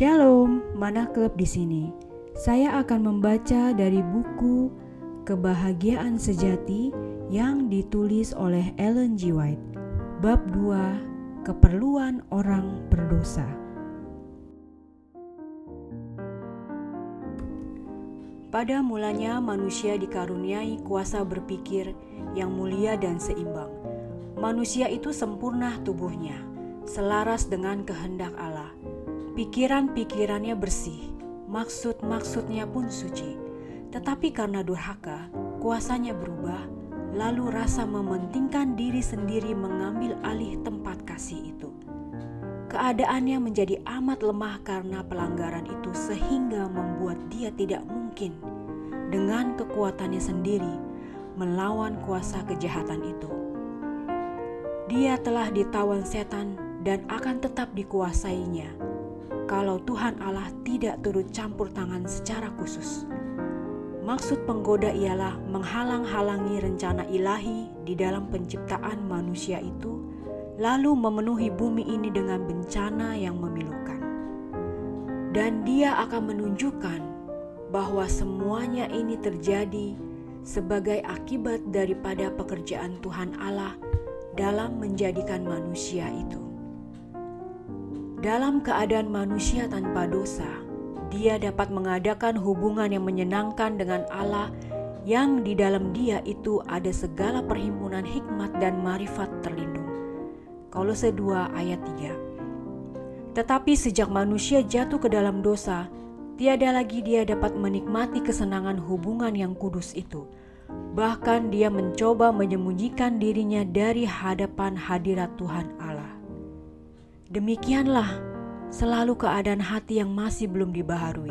Shalom, mana klub di sini? Saya akan membaca dari buku Kebahagiaan Sejati yang ditulis oleh Ellen G. White. Bab 2: Keperluan Orang Berdosa. Pada mulanya manusia dikaruniai kuasa berpikir yang mulia dan seimbang. Manusia itu sempurna tubuhnya, selaras dengan kehendak Allah. Pikiran-pikirannya bersih, maksud-maksudnya pun suci. Tetapi karena durhaka, kuasanya berubah, lalu rasa mementingkan diri sendiri mengambil alih tempat kasih itu. Keadaannya menjadi amat lemah karena pelanggaran itu, sehingga membuat dia tidak mungkin dengan kekuatannya sendiri melawan kuasa kejahatan itu. Dia telah ditawan setan dan akan tetap dikuasainya kalau Tuhan Allah tidak turut campur tangan secara khusus. Maksud penggoda ialah menghalang-halangi rencana ilahi di dalam penciptaan manusia itu lalu memenuhi bumi ini dengan bencana yang memilukan. Dan dia akan menunjukkan bahwa semuanya ini terjadi sebagai akibat daripada pekerjaan Tuhan Allah dalam menjadikan manusia itu. Dalam keadaan manusia tanpa dosa, dia dapat mengadakan hubungan yang menyenangkan dengan Allah yang di dalam dia itu ada segala perhimpunan hikmat dan marifat terlindung. Kolose 2 ayat 3. Tetapi sejak manusia jatuh ke dalam dosa, tiada lagi dia dapat menikmati kesenangan hubungan yang kudus itu. Bahkan dia mencoba menyembunyikan dirinya dari hadapan hadirat Tuhan Allah. Demikianlah selalu keadaan hati yang masih belum dibaharui.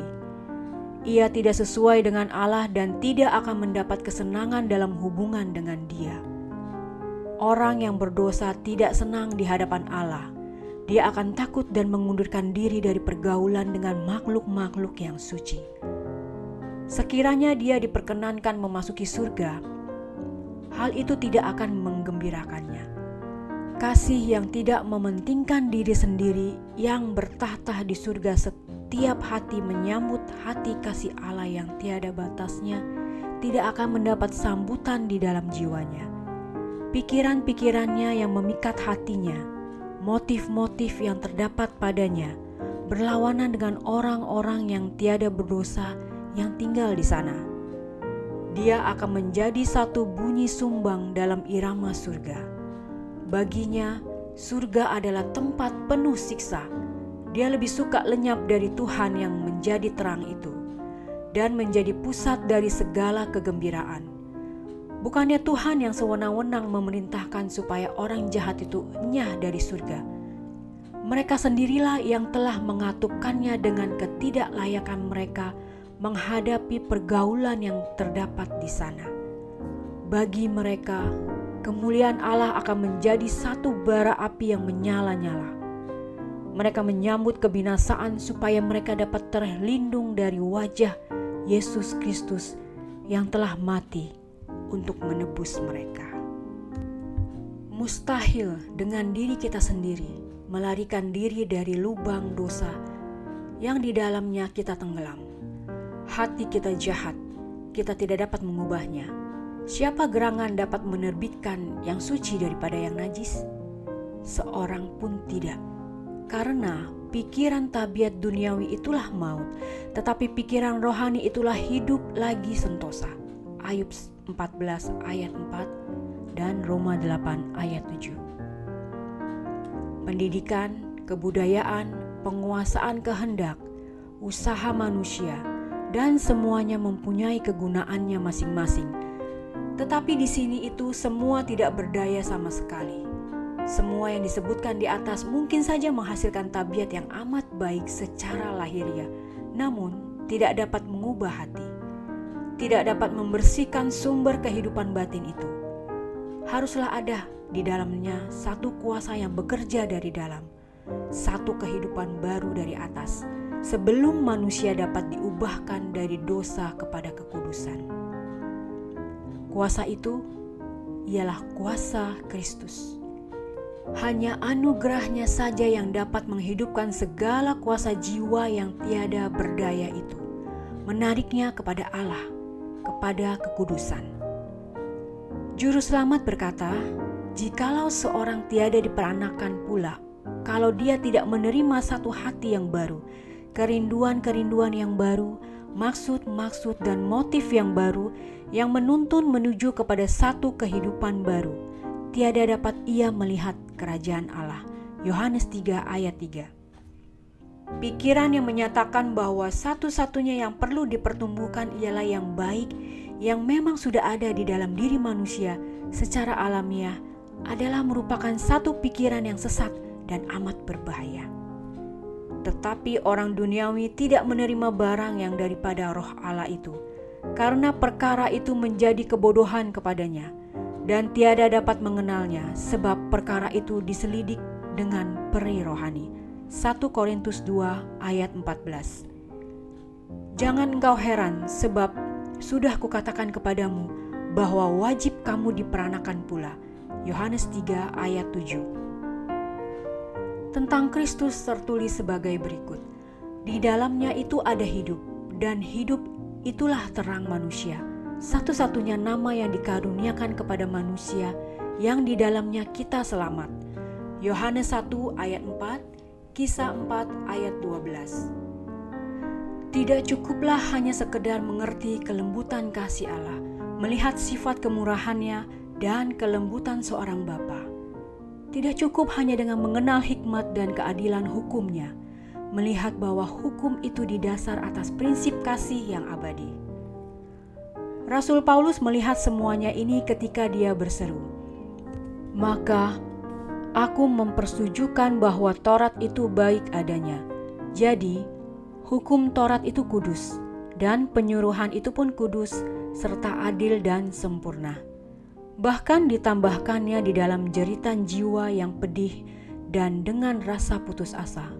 Ia tidak sesuai dengan Allah dan tidak akan mendapat kesenangan dalam hubungan dengan Dia. Orang yang berdosa tidak senang di hadapan Allah. Dia akan takut dan mengundurkan diri dari pergaulan dengan makhluk-makhluk yang suci. Sekiranya dia diperkenankan memasuki surga, hal itu tidak akan menggembirakannya. Kasih yang tidak mementingkan diri sendiri yang bertahta di surga setiap hati menyambut hati kasih Allah yang tiada batasnya tidak akan mendapat sambutan di dalam jiwanya pikiran-pikirannya yang memikat hatinya, motif-motif yang terdapat padanya, berlawanan dengan orang-orang yang tiada berdosa yang tinggal di sana. Dia akan menjadi satu bunyi sumbang dalam irama surga. Baginya, surga adalah tempat penuh siksa. Dia lebih suka lenyap dari Tuhan yang menjadi terang itu dan menjadi pusat dari segala kegembiraan Bukannya Tuhan yang sewenang-wenang memerintahkan supaya orang jahat itu nyah dari surga. Mereka sendirilah yang telah mengatupkannya dengan ketidaklayakan mereka menghadapi pergaulan yang terdapat di sana. Bagi mereka, kemuliaan Allah akan menjadi satu bara api yang menyala-nyala. Mereka menyambut kebinasaan supaya mereka dapat terlindung dari wajah Yesus Kristus yang telah mati untuk menebus mereka. Mustahil dengan diri kita sendiri melarikan diri dari lubang dosa yang di dalamnya kita tenggelam. Hati kita jahat, kita tidak dapat mengubahnya. Siapa gerangan dapat menerbitkan yang suci daripada yang najis? Seorang pun tidak. Karena pikiran tabiat duniawi itulah maut, tetapi pikiran rohani itulah hidup lagi sentosa. Ayub 14 ayat 4 dan Roma 8 ayat 7. Pendidikan, kebudayaan, penguasaan kehendak, usaha manusia, dan semuanya mempunyai kegunaannya masing-masing. Tetapi di sini itu semua tidak berdaya sama sekali. Semua yang disebutkan di atas mungkin saja menghasilkan tabiat yang amat baik secara lahiriah, namun tidak dapat mengubah hati tidak dapat membersihkan sumber kehidupan batin itu. Haruslah ada di dalamnya satu kuasa yang bekerja dari dalam, satu kehidupan baru dari atas, sebelum manusia dapat diubahkan dari dosa kepada kekudusan. Kuasa itu ialah kuasa Kristus. Hanya anugerahnya saja yang dapat menghidupkan segala kuasa jiwa yang tiada berdaya itu. Menariknya kepada Allah, kepada kekudusan. Juru selamat berkata, jikalau seorang tiada diperanakan pula, kalau dia tidak menerima satu hati yang baru, kerinduan-kerinduan yang baru, maksud-maksud dan motif yang baru yang menuntun menuju kepada satu kehidupan baru, tiada dapat ia melihat kerajaan Allah. Yohanes 3 ayat 3 Pikiran yang menyatakan bahwa satu-satunya yang perlu dipertumbuhkan ialah yang baik yang memang sudah ada di dalam diri manusia secara alamiah adalah merupakan satu pikiran yang sesat dan amat berbahaya. Tetapi orang duniawi tidak menerima barang yang daripada roh Allah itu, karena perkara itu menjadi kebodohan kepadanya dan tiada dapat mengenalnya sebab perkara itu diselidik dengan peri rohani. 1 Korintus 2 ayat 14 Jangan engkau heran sebab sudah kukatakan kepadamu bahwa wajib kamu diperanakan pula. Yohanes 3 ayat 7 Tentang Kristus tertulis sebagai berikut. Di dalamnya itu ada hidup dan hidup itulah terang manusia satu-satunya nama yang dikaruniakan kepada manusia yang di dalamnya kita selamat. Yohanes 1 ayat 4, Kisah 4 ayat 12. Tidak cukuplah hanya sekedar mengerti kelembutan kasih Allah, melihat sifat kemurahannya dan kelembutan seorang bapa. Tidak cukup hanya dengan mengenal hikmat dan keadilan hukumnya, melihat bahwa hukum itu didasar atas prinsip kasih yang abadi Rasul Paulus melihat semuanya ini ketika dia berseru, "Maka aku mempersetujukan bahwa Taurat itu baik adanya. Jadi, hukum Taurat itu kudus, dan penyuruhan itu pun kudus, serta adil dan sempurna." Bahkan ditambahkannya di dalam jeritan jiwa yang pedih dan dengan rasa putus asa.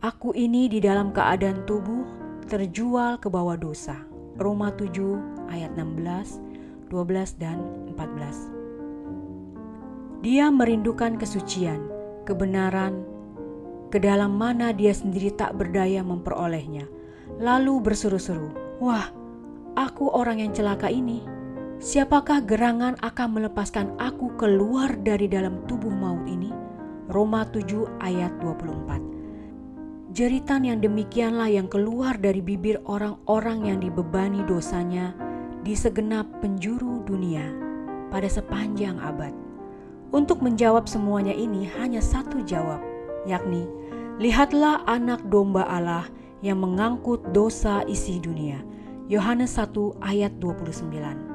Aku ini di dalam keadaan tubuh terjual ke bawah dosa. Roma 7 ayat 16, 12 dan 14. Dia merindukan kesucian, kebenaran, ke dalam mana dia sendiri tak berdaya memperolehnya. Lalu berseru-seru, "Wah, aku orang yang celaka ini. Siapakah gerangan akan melepaskan aku keluar dari dalam tubuh maut ini?" Roma 7 ayat 24. Jeritan yang demikianlah yang keluar dari bibir orang-orang yang dibebani dosanya di segenap penjuru dunia pada sepanjang abad. Untuk menjawab semuanya ini hanya satu jawab, yakni lihatlah anak domba Allah yang mengangkut dosa isi dunia. Yohanes 1 ayat 29.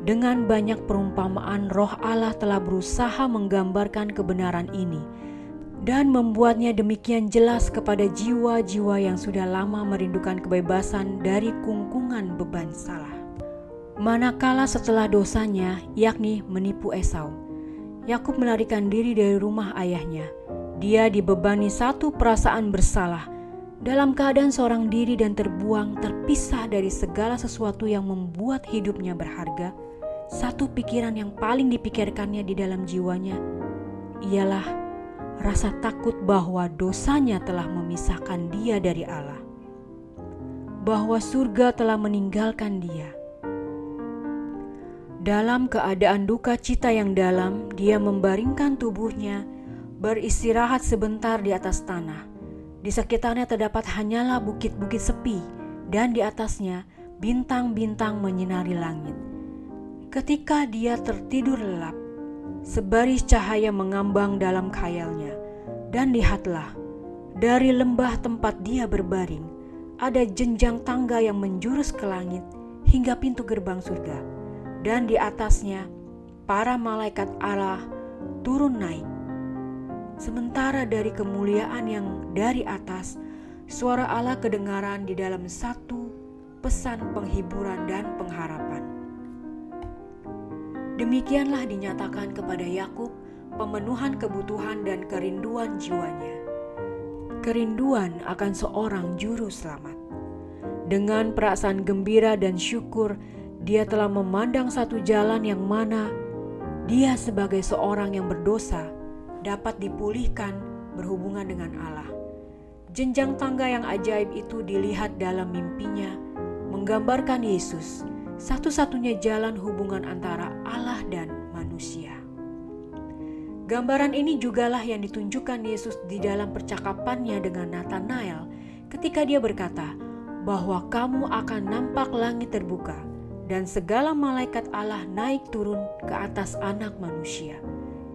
Dengan banyak perumpamaan roh Allah telah berusaha menggambarkan kebenaran ini dan membuatnya demikian jelas kepada jiwa-jiwa yang sudah lama merindukan kebebasan dari kungkungan beban salah. Manakala setelah dosanya, yakni menipu Esau, Yakub melarikan diri dari rumah ayahnya. Dia dibebani satu perasaan bersalah dalam keadaan seorang diri dan terbuang, terpisah dari segala sesuatu yang membuat hidupnya berharga. Satu pikiran yang paling dipikirkannya di dalam jiwanya ialah rasa takut bahwa dosanya telah memisahkan dia dari Allah, bahwa surga telah meninggalkan dia dalam keadaan duka cita yang dalam, dia membaringkan tubuhnya, beristirahat sebentar di atas tanah. Di sekitarnya terdapat hanyalah bukit-bukit sepi, dan di atasnya bintang-bintang menyinari langit. Ketika dia tertidur lelap, sebaris cahaya mengambang dalam khayalnya, dan lihatlah, dari lembah tempat dia berbaring, ada jenjang tangga yang menjurus ke langit hingga pintu gerbang surga dan di atasnya para malaikat Allah turun naik. Sementara dari kemuliaan yang dari atas, suara Allah kedengaran di dalam satu pesan penghiburan dan pengharapan. Demikianlah dinyatakan kepada Yakub pemenuhan kebutuhan dan kerinduan jiwanya. Kerinduan akan seorang juru selamat. Dengan perasaan gembira dan syukur, dia telah memandang satu jalan yang mana dia sebagai seorang yang berdosa dapat dipulihkan berhubungan dengan Allah. Jenjang tangga yang ajaib itu dilihat dalam mimpinya, menggambarkan Yesus, satu-satunya jalan hubungan antara Allah dan manusia. Gambaran ini jugalah yang ditunjukkan Yesus di dalam percakapannya dengan Nathanael ketika dia berkata bahwa kamu akan nampak langit terbuka dan segala malaikat Allah naik turun ke atas anak manusia.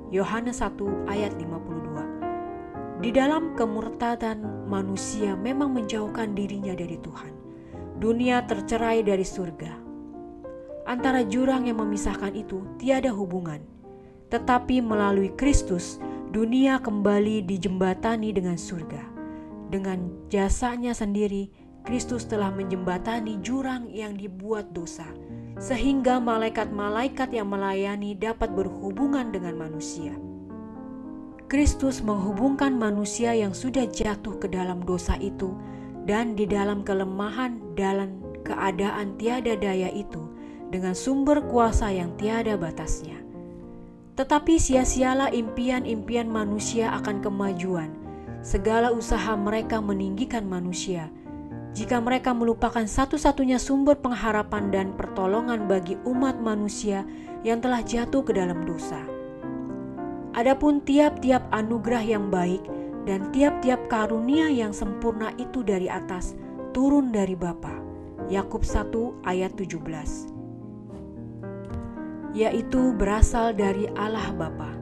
Yohanes 1 ayat 52 Di dalam kemurtadan manusia memang menjauhkan dirinya dari Tuhan. Dunia tercerai dari surga. Antara jurang yang memisahkan itu tiada hubungan. Tetapi melalui Kristus, dunia kembali dijembatani dengan surga. Dengan jasanya sendiri, Kristus telah menjembatani jurang yang dibuat dosa, sehingga malaikat-malaikat yang melayani dapat berhubungan dengan manusia. Kristus menghubungkan manusia yang sudah jatuh ke dalam dosa itu, dan di dalam kelemahan dalam keadaan tiada daya itu, dengan sumber kuasa yang tiada batasnya. Tetapi sia-sialah impian-impian manusia akan kemajuan, segala usaha mereka meninggikan manusia jika mereka melupakan satu-satunya sumber pengharapan dan pertolongan bagi umat manusia yang telah jatuh ke dalam dosa. Adapun tiap-tiap anugerah yang baik dan tiap-tiap karunia yang sempurna itu dari atas turun dari Bapa. Yakub 1 ayat 17. Yaitu berasal dari Allah Bapa.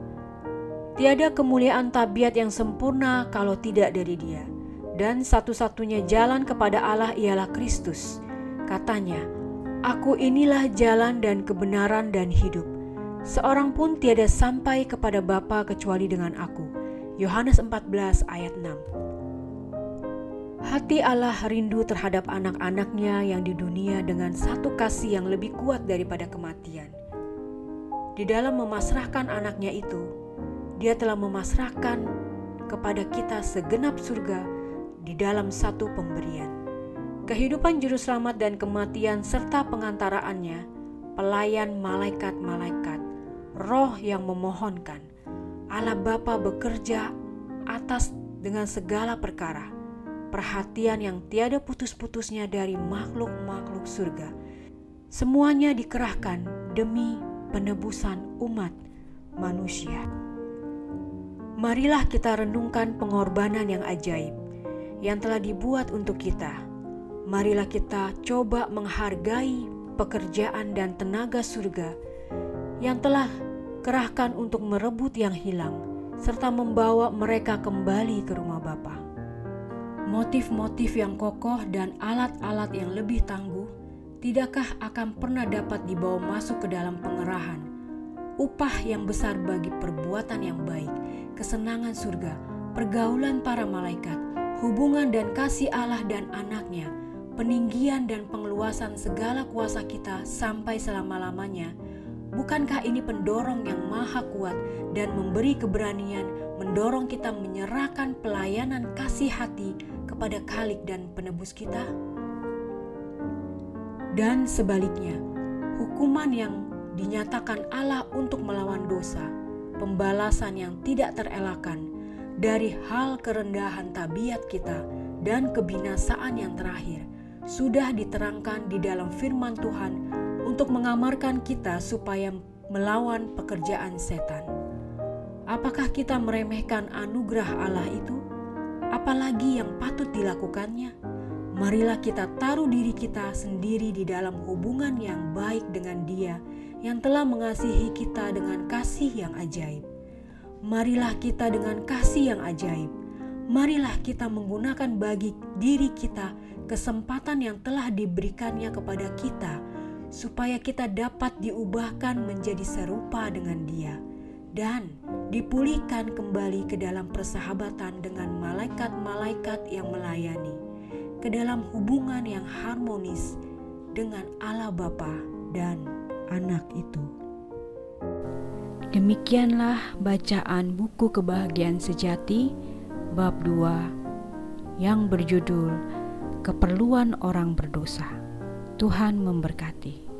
Tiada kemuliaan tabiat yang sempurna kalau tidak dari Dia dan satu-satunya jalan kepada Allah ialah Kristus. Katanya, Aku inilah jalan dan kebenaran dan hidup. Seorang pun tiada sampai kepada Bapa kecuali dengan aku. Yohanes 14 ayat 6 Hati Allah rindu terhadap anak-anaknya yang di dunia dengan satu kasih yang lebih kuat daripada kematian. Di dalam memasrahkan anaknya itu, dia telah memasrahkan kepada kita segenap surga di dalam satu pemberian. Kehidupan juru selamat dan kematian serta pengantaraannya, pelayan malaikat-malaikat, roh yang memohonkan, Allah Bapa bekerja atas dengan segala perkara, perhatian yang tiada putus-putusnya dari makhluk-makhluk surga. Semuanya dikerahkan demi penebusan umat manusia. Marilah kita renungkan pengorbanan yang ajaib yang telah dibuat untuk kita. Marilah kita coba menghargai pekerjaan dan tenaga surga yang telah kerahkan untuk merebut yang hilang serta membawa mereka kembali ke rumah Bapa. Motif-motif yang kokoh dan alat-alat yang lebih tangguh tidakkah akan pernah dapat dibawa masuk ke dalam pengerahan? Upah yang besar bagi perbuatan yang baik, kesenangan surga, pergaulan para malaikat, hubungan dan kasih Allah dan anaknya, peninggian dan pengeluasan segala kuasa kita sampai selama-lamanya, bukankah ini pendorong yang maha kuat dan memberi keberanian mendorong kita menyerahkan pelayanan kasih hati kepada Khalik dan penebus kita? Dan sebaliknya, hukuman yang dinyatakan Allah untuk melawan dosa, pembalasan yang tidak terelakkan, dari hal kerendahan tabiat kita dan kebinasaan yang terakhir sudah diterangkan di dalam firman Tuhan untuk mengamarkan kita supaya melawan pekerjaan setan. Apakah kita meremehkan anugerah Allah itu? Apalagi yang patut dilakukannya? Marilah kita taruh diri kita sendiri di dalam hubungan yang baik dengan Dia yang telah mengasihi kita dengan kasih yang ajaib. Marilah kita dengan kasih yang ajaib. Marilah kita menggunakan bagi diri kita kesempatan yang telah diberikannya kepada kita, supaya kita dapat diubahkan menjadi serupa dengan Dia dan dipulihkan kembali ke dalam persahabatan dengan malaikat-malaikat yang melayani, ke dalam hubungan yang harmonis dengan Allah Bapa dan Anak itu. Demikianlah bacaan buku kebahagiaan sejati bab 2 yang berjudul Keperluan Orang Berdosa. Tuhan memberkati.